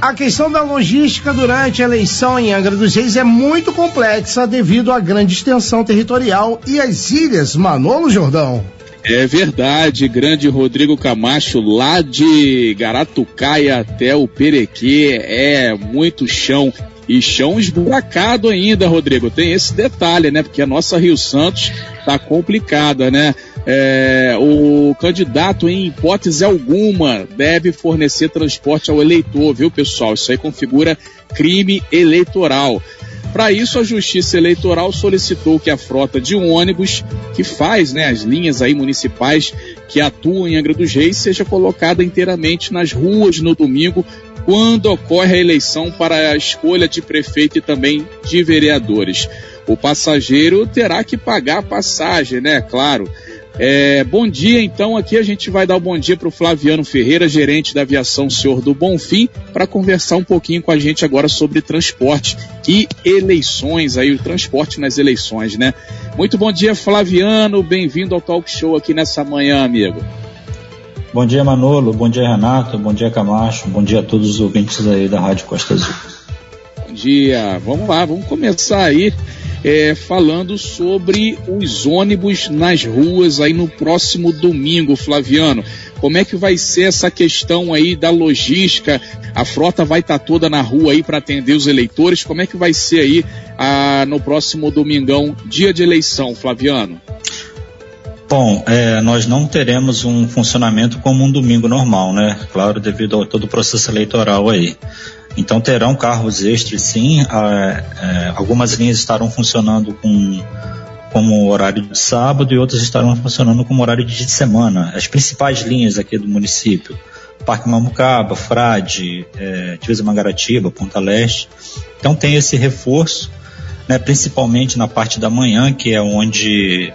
A questão da logística durante a eleição em Angra dos Reis é muito complexa devido à grande extensão territorial e às ilhas Manolo Jordão. É verdade, grande Rodrigo Camacho, lá de Garatucaia até o Perequê, é muito chão. E chão esburacado ainda, Rodrigo. Tem esse detalhe, né? Porque a nossa Rio Santos tá complicada, né? É, o candidato, em hipótese alguma, deve fornecer transporte ao eleitor, viu, pessoal? Isso aí configura crime eleitoral. Para isso, a Justiça Eleitoral solicitou que a frota de ônibus que faz né, as linhas aí municipais que atuam em Angra dos Reis seja colocada inteiramente nas ruas no domingo, quando ocorre a eleição para a escolha de prefeito e também de vereadores. O passageiro terá que pagar a passagem, né? Claro. É, bom dia, então. Aqui a gente vai dar o um bom dia para o Flaviano Ferreira, gerente da aviação Senhor do Bonfim, para conversar um pouquinho com a gente agora sobre transporte e eleições, aí o transporte nas eleições, né? Muito bom dia, Flaviano, bem-vindo ao Talk Show aqui nessa manhã, amigo. Bom dia, Manolo, bom dia, Renato, bom dia, Camacho, bom dia a todos os ouvintes aí da Rádio Costa Azul. Bom dia, vamos lá, vamos começar aí é, falando sobre os ônibus nas ruas aí no próximo domingo, Flaviano. Como é que vai ser essa questão aí da logística? A frota vai estar tá toda na rua aí para atender os eleitores. Como é que vai ser aí ah, no próximo domingão, dia de eleição, Flaviano? Bom, é, nós não teremos um funcionamento como um domingo normal, né? Claro, devido a todo o processo eleitoral aí. Então terão carros extras, sim. Ah, é, algumas linhas estarão funcionando com como horário de sábado e outras estarão funcionando como horário de semana. As principais linhas aqui do município, Parque Mamucaba, Frade, é, Divisa Mangaratiba, Ponta Leste. Então tem esse reforço, né, principalmente na parte da manhã, que é onde,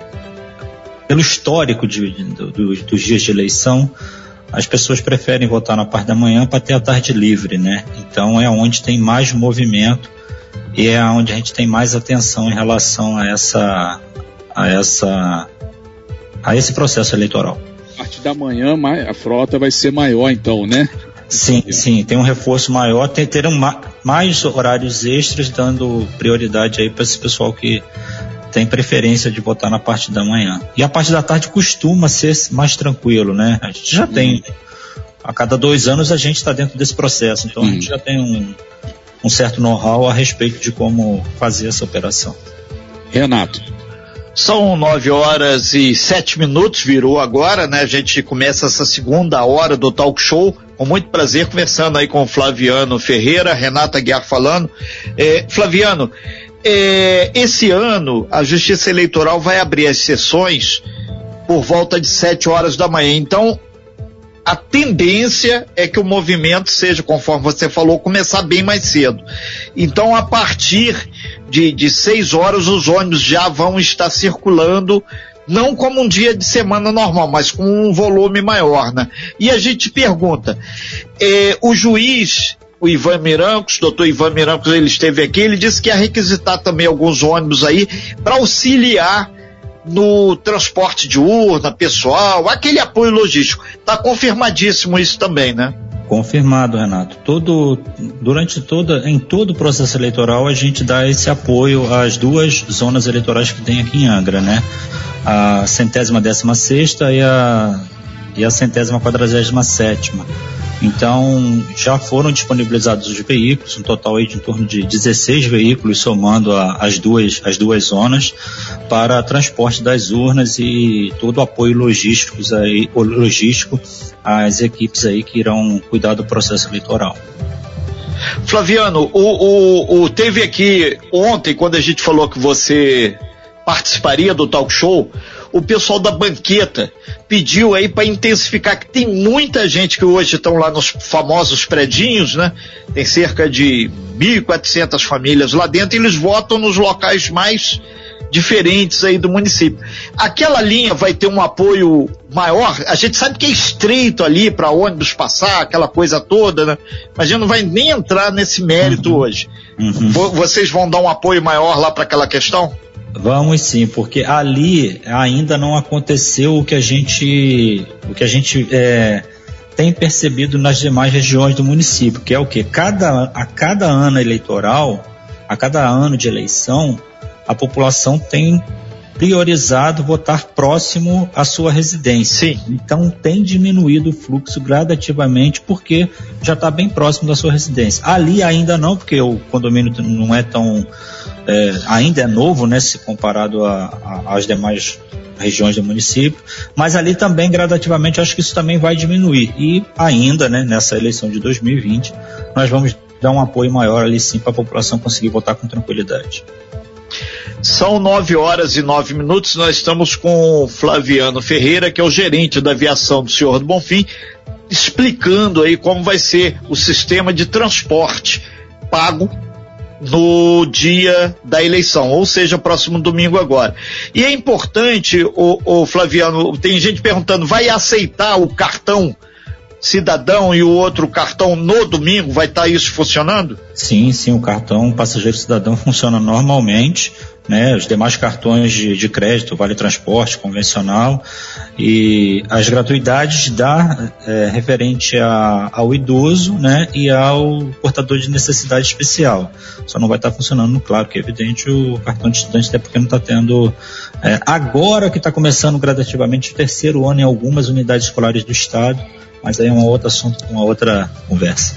pelo histórico de, de, do, dos dias de eleição, as pessoas preferem votar na parte da manhã para ter a tarde livre, né? Então é onde tem mais movimento e é onde a gente tem mais atenção em relação a essa a essa a esse processo eleitoral. A partir da manhã a frota vai ser maior então, né? Sim, sim, tem um reforço maior, tem, terão mais horários extras dando prioridade aí para esse pessoal que tem preferência de votar na parte da manhã. E a parte da tarde costuma ser mais tranquilo, né? A gente já tem, a cada dois anos a gente está dentro desse processo, então a gente já tem um, um certo know-how a respeito de como fazer essa operação. Renato. São nove horas e sete minutos, virou agora, né? A gente começa essa segunda hora do talk show. Com muito prazer conversando aí com o Flaviano Ferreira, Renata Guiar falando. É, Flaviano, é, esse ano a Justiça Eleitoral vai abrir as sessões por volta de 7 horas da manhã. Então, a tendência é que o movimento seja, conforme você falou, começar bem mais cedo. Então, a partir de, de 6 horas, os ônibus já vão estar circulando, não como um dia de semana normal, mas com um volume maior, né? E a gente pergunta, eh, o juiz o Ivan Mirancos, doutor Ivan Mirancos, ele esteve aqui, ele disse que ia requisitar também alguns ônibus aí para auxiliar no transporte de urna, pessoal, aquele apoio logístico. Está confirmadíssimo isso também, né? Confirmado, Renato. Todo, durante toda, em todo o processo eleitoral a gente dá esse apoio às duas zonas eleitorais que tem aqui em Angra, né? A centésima décima sexta e a, e a centésima quadragésima sétima. Então, já foram disponibilizados os veículos, um total aí de em torno de 16 veículos, somando a, as, duas, as duas zonas, para transporte das urnas e todo o apoio logístico, aí, logístico às equipes aí que irão cuidar do processo eleitoral. Flaviano, o, o, o, teve aqui ontem, quando a gente falou que você participaria do talk show, o pessoal da banqueta pediu aí para intensificar, que tem muita gente que hoje estão lá nos famosos predinhos, né? Tem cerca de 1.400 famílias lá dentro e eles votam nos locais mais diferentes aí do município. Aquela linha vai ter um apoio maior, a gente sabe que é estreito ali para ônibus passar, aquela coisa toda, né? Mas a gente não vai nem entrar nesse mérito uhum. hoje. Uhum. Vocês vão dar um apoio maior lá para aquela questão? Vamos sim, porque ali ainda não aconteceu o que a gente, o que a gente é, tem percebido nas demais regiões do município, que é o que? Cada, a cada ano eleitoral, a cada ano de eleição, a população tem priorizado votar próximo à sua residência. Sim. Então tem diminuído o fluxo gradativamente porque já está bem próximo da sua residência. Ali ainda não, porque o condomínio não é tão é, ainda é novo, né, se comparado às demais regiões do município, mas ali também gradativamente acho que isso também vai diminuir e ainda, né, nessa eleição de 2020 nós vamos dar um apoio maior ali sim para a população conseguir votar com tranquilidade. São nove horas e nove minutos. Nós estamos com o Flaviano Ferreira, que é o gerente da aviação do Senhor do Bonfim, explicando aí como vai ser o sistema de transporte pago no dia da eleição, ou seja, próximo domingo agora. E é importante, o, o Flaviano, tem gente perguntando, vai aceitar o cartão cidadão e o outro cartão no domingo? Vai estar tá isso funcionando? Sim, sim, o cartão passageiro cidadão funciona normalmente né, os demais cartões de, de crédito, vale transporte convencional e as gratuidades da é, referente a, ao idoso, né, e ao portador de necessidade especial. Só não vai estar funcionando, claro, que é evidente o cartão de estudante, até porque não está tendo é, agora que está começando gradativamente o terceiro ano em algumas unidades escolares do estado, mas aí é um outro assunto, uma outra conversa.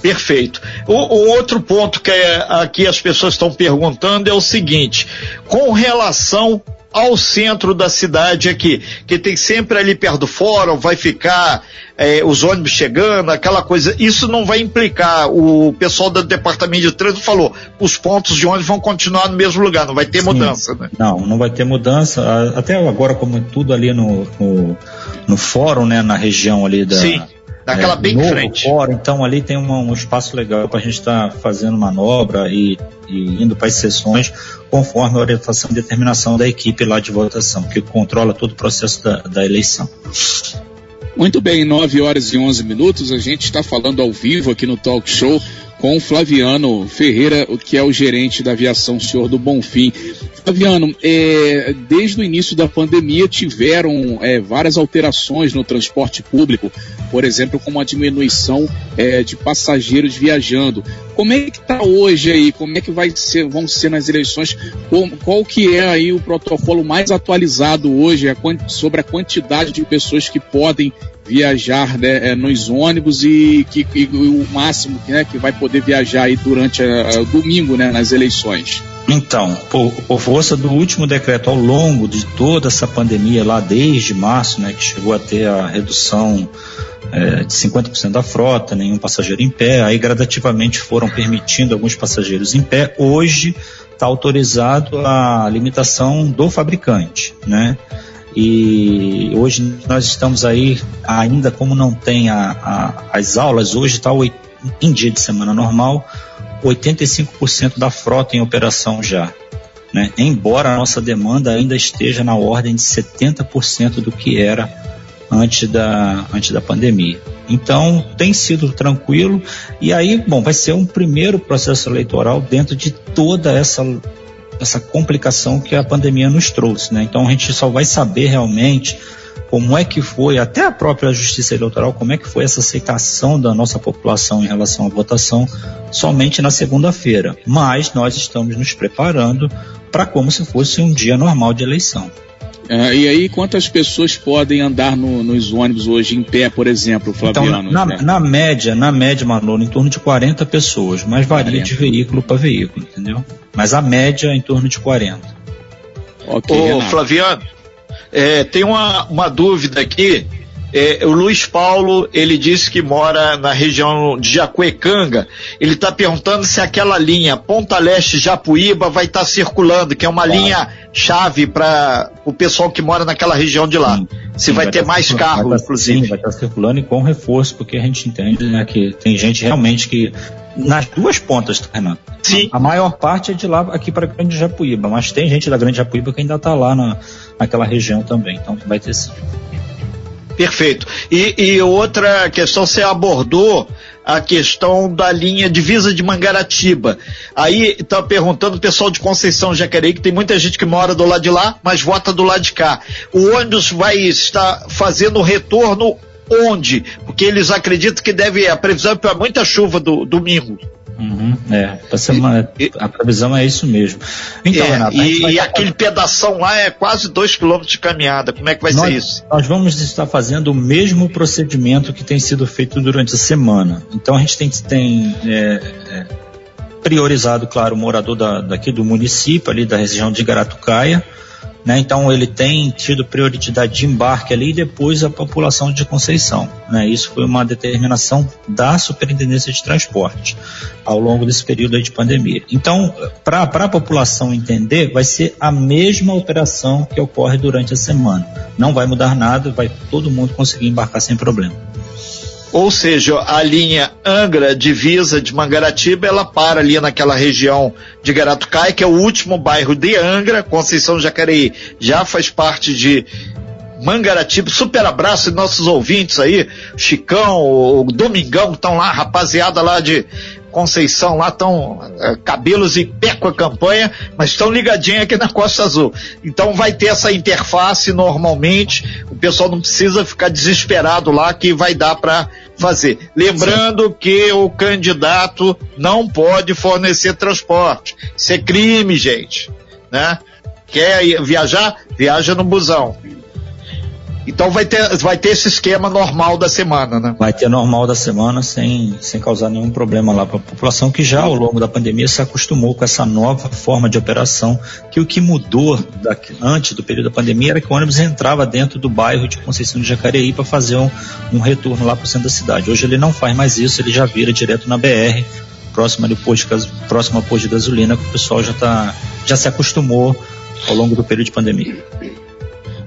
Perfeito. O, o, outro ponto que é, aqui as pessoas estão perguntando é o seguinte: com relação ao centro da cidade aqui, que tem sempre ali perto do fórum, vai ficar é, os ônibus chegando, aquela coisa. Isso não vai implicar. O pessoal do departamento de trânsito falou: os pontos de ônibus vão continuar no mesmo lugar, não vai ter Sim. mudança, né? Não, não vai ter mudança. Até agora, como tudo ali no, no, no fórum, né, na região ali da. Sim daquela é, bem novo frente. Fora, então ali tem uma, um espaço legal para a gente estar tá fazendo manobra e, e indo para as sessões conforme a orientação e determinação da equipe lá de votação, que controla todo o processo da, da eleição. Muito bem, 9 horas e 11 minutos, a gente está falando ao vivo aqui no Talk Show com o Flaviano Ferreira, que é o gerente da aviação Senhor do Bonfim. Flaviano, é, desde o início da pandemia tiveram é, várias alterações no transporte público, por exemplo, como a diminuição é, de passageiros viajando. Como é que está hoje aí? Como é que vai ser, vão ser nas eleições? Qual, qual que é aí o protocolo mais atualizado hoje sobre a quantidade de pessoas que podem viajar né, é, nos ônibus e, que, e o máximo né, que vai poder viajar aí durante o domingo né, nas eleições. Então, por, por, força do último decreto, ao longo de toda essa pandemia, lá desde março, né, que chegou a ter a redução é, de 50% da frota, nenhum passageiro em pé, aí gradativamente foram permitindo alguns passageiros em pé. Hoje está autorizado a limitação do fabricante, né? E hoje nós estamos aí, ainda como não tem a, a, as aulas, hoje está em dia de semana normal, 85% da frota em operação já. Né? Embora a nossa demanda ainda esteja na ordem de 70% do que era antes da, antes da pandemia. Então tem sido tranquilo e aí, bom, vai ser um primeiro processo eleitoral dentro de toda essa essa complicação que a pandemia nos trouxe, né? Então a gente só vai saber realmente como é que foi, até a própria justiça eleitoral, como é que foi essa aceitação da nossa população em relação à votação somente na segunda-feira. Mas nós estamos nos preparando para como se fosse um dia normal de eleição. É, e aí, quantas pessoas podem andar no, nos ônibus hoje em pé, por exemplo, Flaviano? Então, na, né? na média, na média, Manolo, em torno de 40 pessoas, mas varia 40. de veículo para veículo, entendeu? Mas a média é em torno de 40. Ok. Ô, Renato. Flaviano, é, tem uma, uma dúvida aqui. É, o Luiz Paulo, ele disse que mora na região de Jacuecanga. Ele está perguntando se aquela linha Ponta Leste Japuíba vai estar tá circulando, que é uma linha chave para o pessoal que mora naquela região de lá. Sim, se sim, vai, vai, ter tá mais carro, vai tá, inclusive. Sim, vai estar tá circulando e com reforço, porque a gente entende né, que tem gente realmente que nas duas pontas, Renato. Sim. A maior parte é de lá aqui para Grande Japuíba, mas tem gente da Grande Japuíba que ainda está lá na, naquela região também, então vai ter sim. Perfeito. E, e outra questão, você abordou a questão da linha divisa de Mangaratiba. Aí está perguntando o pessoal de Conceição Jacareí, que tem muita gente que mora do lado de lá, mas vota do lado de cá. O ônibus vai estar fazendo retorno onde? Porque eles acreditam que deve, a previsão é para muita chuva do domingo. Uhum, é, semana, a previsão é isso mesmo. Então, é, Renato, e, e aquele pedação lá é quase dois quilômetros de caminhada. Como é que vai nós, ser isso? Nós vamos estar fazendo o mesmo procedimento que tem sido feito durante a semana. Então a gente tem, tem é, é, priorizado, claro, o morador da, daqui do município, ali da região de Garatucaia, né? Então ele tem tido prioridade de embarque ali e depois a população de Conceição. Né? Isso foi uma determinação da Superintendência de Transporte ao longo desse período de pandemia. Então, para a população entender, vai ser a mesma operação que ocorre durante a semana. Não vai mudar nada, vai todo mundo conseguir embarcar sem problema. Ou seja, a linha Angra divisa de Mangaratiba, ela para ali naquela região de Garatucaia, que é o último bairro de Angra, Conceição Jacareí já faz parte de Mangaratiba. Super abraço nossos ouvintes aí, Chicão, o Domingão, que estão lá, rapaziada lá de Conceição lá estão é, cabelos em pé com a campanha, mas estão ligadinhos aqui na Costa Azul. Então vai ter essa interface normalmente, pessoal não precisa ficar desesperado lá que vai dar para fazer. Lembrando Sim. que o candidato não pode fornecer transporte. Isso é crime, gente. Né? Quer viajar? Viaja no busão. Então vai ter, vai ter esse esquema normal da semana, né? Vai ter normal da semana sem, sem causar nenhum problema lá para a população que já ao longo da pandemia se acostumou com essa nova forma de operação, que o que mudou da, antes do período da pandemia era que o ônibus entrava dentro do bairro de Conceição de Jacareí para fazer um, um retorno lá para o centro da cidade. Hoje ele não faz mais isso, ele já vira direto na BR, próximo ali posto, próximo ao posto de gasolina, que o pessoal já, tá, já se acostumou ao longo do período de pandemia.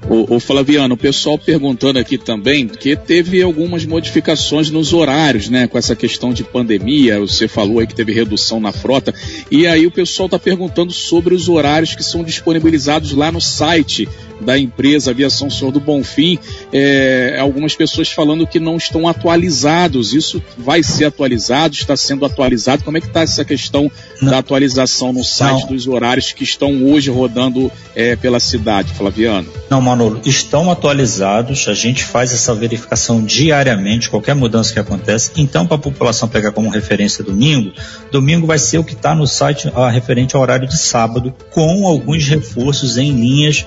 O, o, Flaviano, o pessoal perguntando aqui também que teve algumas modificações nos horários, né? Com essa questão de pandemia, você falou aí que teve redução na frota. E aí o pessoal está perguntando sobre os horários que são disponibilizados lá no site da empresa Aviação Senhor do Bonfim, é, algumas pessoas falando que não estão atualizados. Isso vai ser atualizado, está sendo atualizado. Como é que está essa questão não. da atualização no site não. dos horários que estão hoje rodando é, pela cidade, Flaviano? Não, Manolo, estão atualizados. A gente faz essa verificação diariamente, qualquer mudança que acontece. Então, para a população pegar como referência domingo, domingo vai ser o que está no site a, referente ao horário de sábado, com alguns reforços em linhas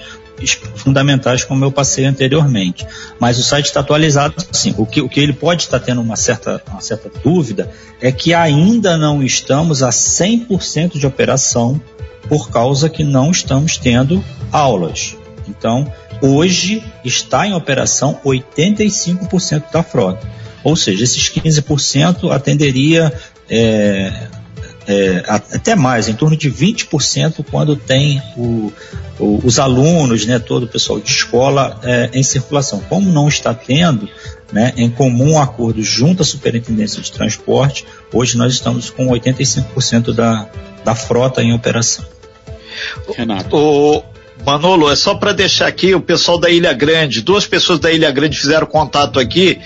fundamentais como eu passei anteriormente. Mas o site está atualizado sim. O que, o que ele pode estar tendo uma certa, uma certa dúvida é que ainda não estamos a 100% de operação por causa que não estamos tendo aulas. Então, hoje está em operação 85% da frota. Ou seja, esses 15% atenderia é, é, até mais, em torno de 20% quando tem o, o, os alunos, né, todo o pessoal de escola é, em circulação. Como não está tendo, né, em comum acordo junto à Superintendência de Transporte, hoje nós estamos com 85% da, da frota em operação. Renato. O, Manolo, é só para deixar aqui o pessoal da Ilha Grande, duas pessoas da Ilha Grande fizeram contato aqui,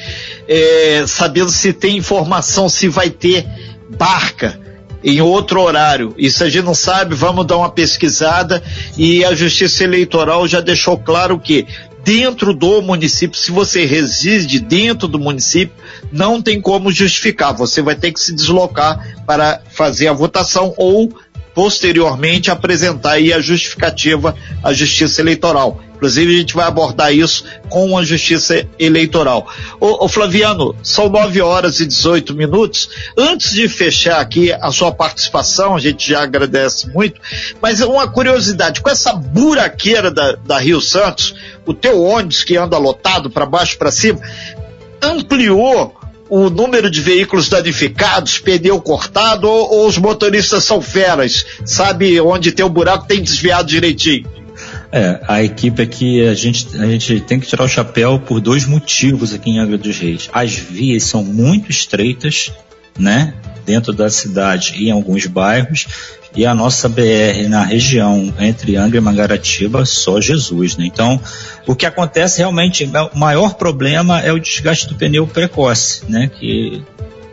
é, sabendo se tem informação se vai ter barca em outro horário. Isso a gente não sabe, vamos dar uma pesquisada e a Justiça Eleitoral já deixou claro que dentro do município, se você reside dentro do município, não tem como justificar. Você vai ter que se deslocar para fazer a votação ou posteriormente apresentar aí a justificativa à Justiça Eleitoral. Inclusive, a gente vai abordar isso com a Justiça Eleitoral. Ô, ô, Flaviano, são 9 horas e 18 minutos. Antes de fechar aqui a sua participação, a gente já agradece muito, mas uma curiosidade, com essa buraqueira da, da Rio Santos, o teu ônibus que anda lotado para baixo para cima, ampliou o número de veículos danificados, pneu cortado ou, ou os motoristas são feras? Sabe onde tem o buraco tem desviado direitinho? É, a equipe aqui, a gente, a gente tem que tirar o chapéu por dois motivos aqui em Angra dos Reis. As vias são muito estreitas, né? Dentro da cidade e em alguns bairros. E a nossa BR na região entre Angra e Mangaratiba, só Jesus, né? Então, o que acontece realmente, o maior problema é o desgaste do pneu precoce, né? Que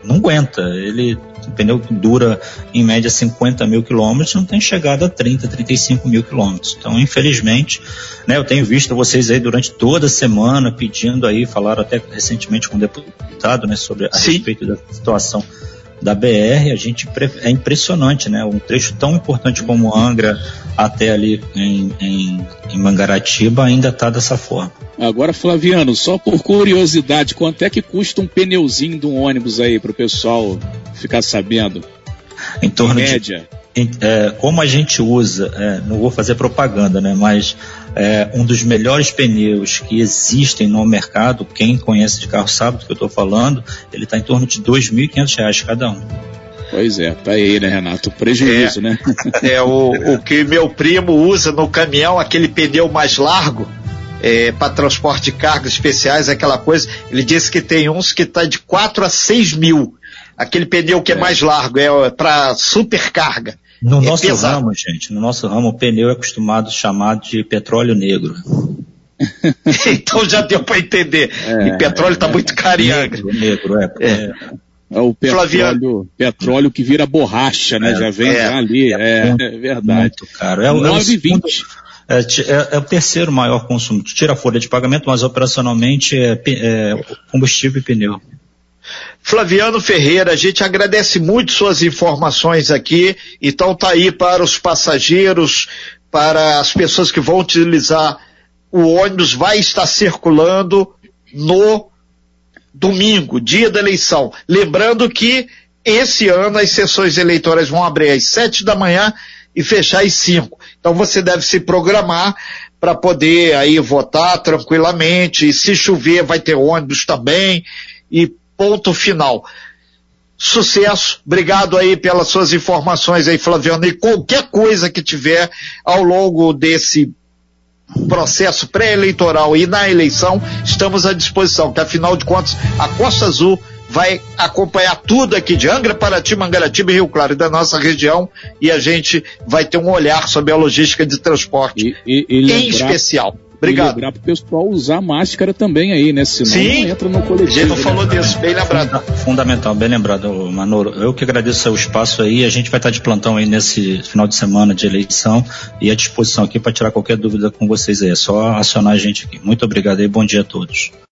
não aguenta. Ele um pneu que dura em média 50 mil quilômetros não tem chegado a 30, 35 mil quilômetros. Então, infelizmente, né, eu tenho visto vocês aí durante toda a semana pedindo aí, falaram até recentemente com o deputado, né, sobre a Sim. respeito da situação da BR, a gente é impressionante, né? Um trecho tão importante como Angra até ali em, em, em Mangaratiba ainda está dessa forma. Agora, Flaviano, só por curiosidade, quanto é que custa um pneuzinho de um ônibus aí para o pessoal ficar sabendo? Em torno em média. de é, como a gente usa, é, não vou fazer propaganda, né? Mas é, um dos melhores pneus que existem no mercado, quem conhece de carro sabe do que eu estou falando, ele está em torno de R$ 2.500 cada um. Pois é, tá aí, né, Renato? Prejuízo, é, né? é o, o que meu primo usa no caminhão, aquele pneu mais largo, é, para transporte de cargas especiais, aquela coisa. Ele disse que tem uns que tá de 4 a 6 mil. Aquele pneu que é, é mais largo, é para supercarga. No é nosso pesado. ramo, gente, no nosso ramo, o pneu é acostumado a chamar de petróleo negro. então já deu para entender. É, e petróleo está é, muito caro em Negro, negro é. é. É o petróleo, petróleo que vira borracha, né? É, já vem é, ali, é, é, verdade. Muito caro. É, 9,20. É, é, é, o terceiro maior consumo. Tira a folha de pagamento, mas operacionalmente é, é combustível e pneu. Flaviano Ferreira, a gente agradece muito suas informações aqui. Então tá aí para os passageiros, para as pessoas que vão utilizar o ônibus, vai estar circulando no domingo, dia da eleição. Lembrando que esse ano as sessões eleitorais vão abrir às sete da manhã e fechar às cinco. Então você deve se programar para poder aí votar tranquilamente. E se chover vai ter ônibus também. E ponto final. Sucesso, obrigado aí pelas suas informações aí, Flaviano, e qualquer coisa que tiver ao longo desse processo pré-eleitoral e na eleição, estamos à disposição, que afinal de contas, a Costa Azul vai acompanhar tudo aqui de Angra, Paraty, Mangaratiba e Rio Claro, e da nossa região, e a gente vai ter um olhar sobre a logística de transporte e, e, e em especial. Obrigado. E lembrar pro pessoal usar máscara também aí, né? Senão Sim, não entra no coletivo. Diego né? falou disso, bem lembrado. Fundamental, bem lembrado, Manolo. Eu que agradeço o espaço aí. A gente vai estar de plantão aí nesse final de semana de eleição e à disposição aqui para tirar qualquer dúvida com vocês aí. É só acionar a gente aqui. Muito obrigado aí, bom dia a todos.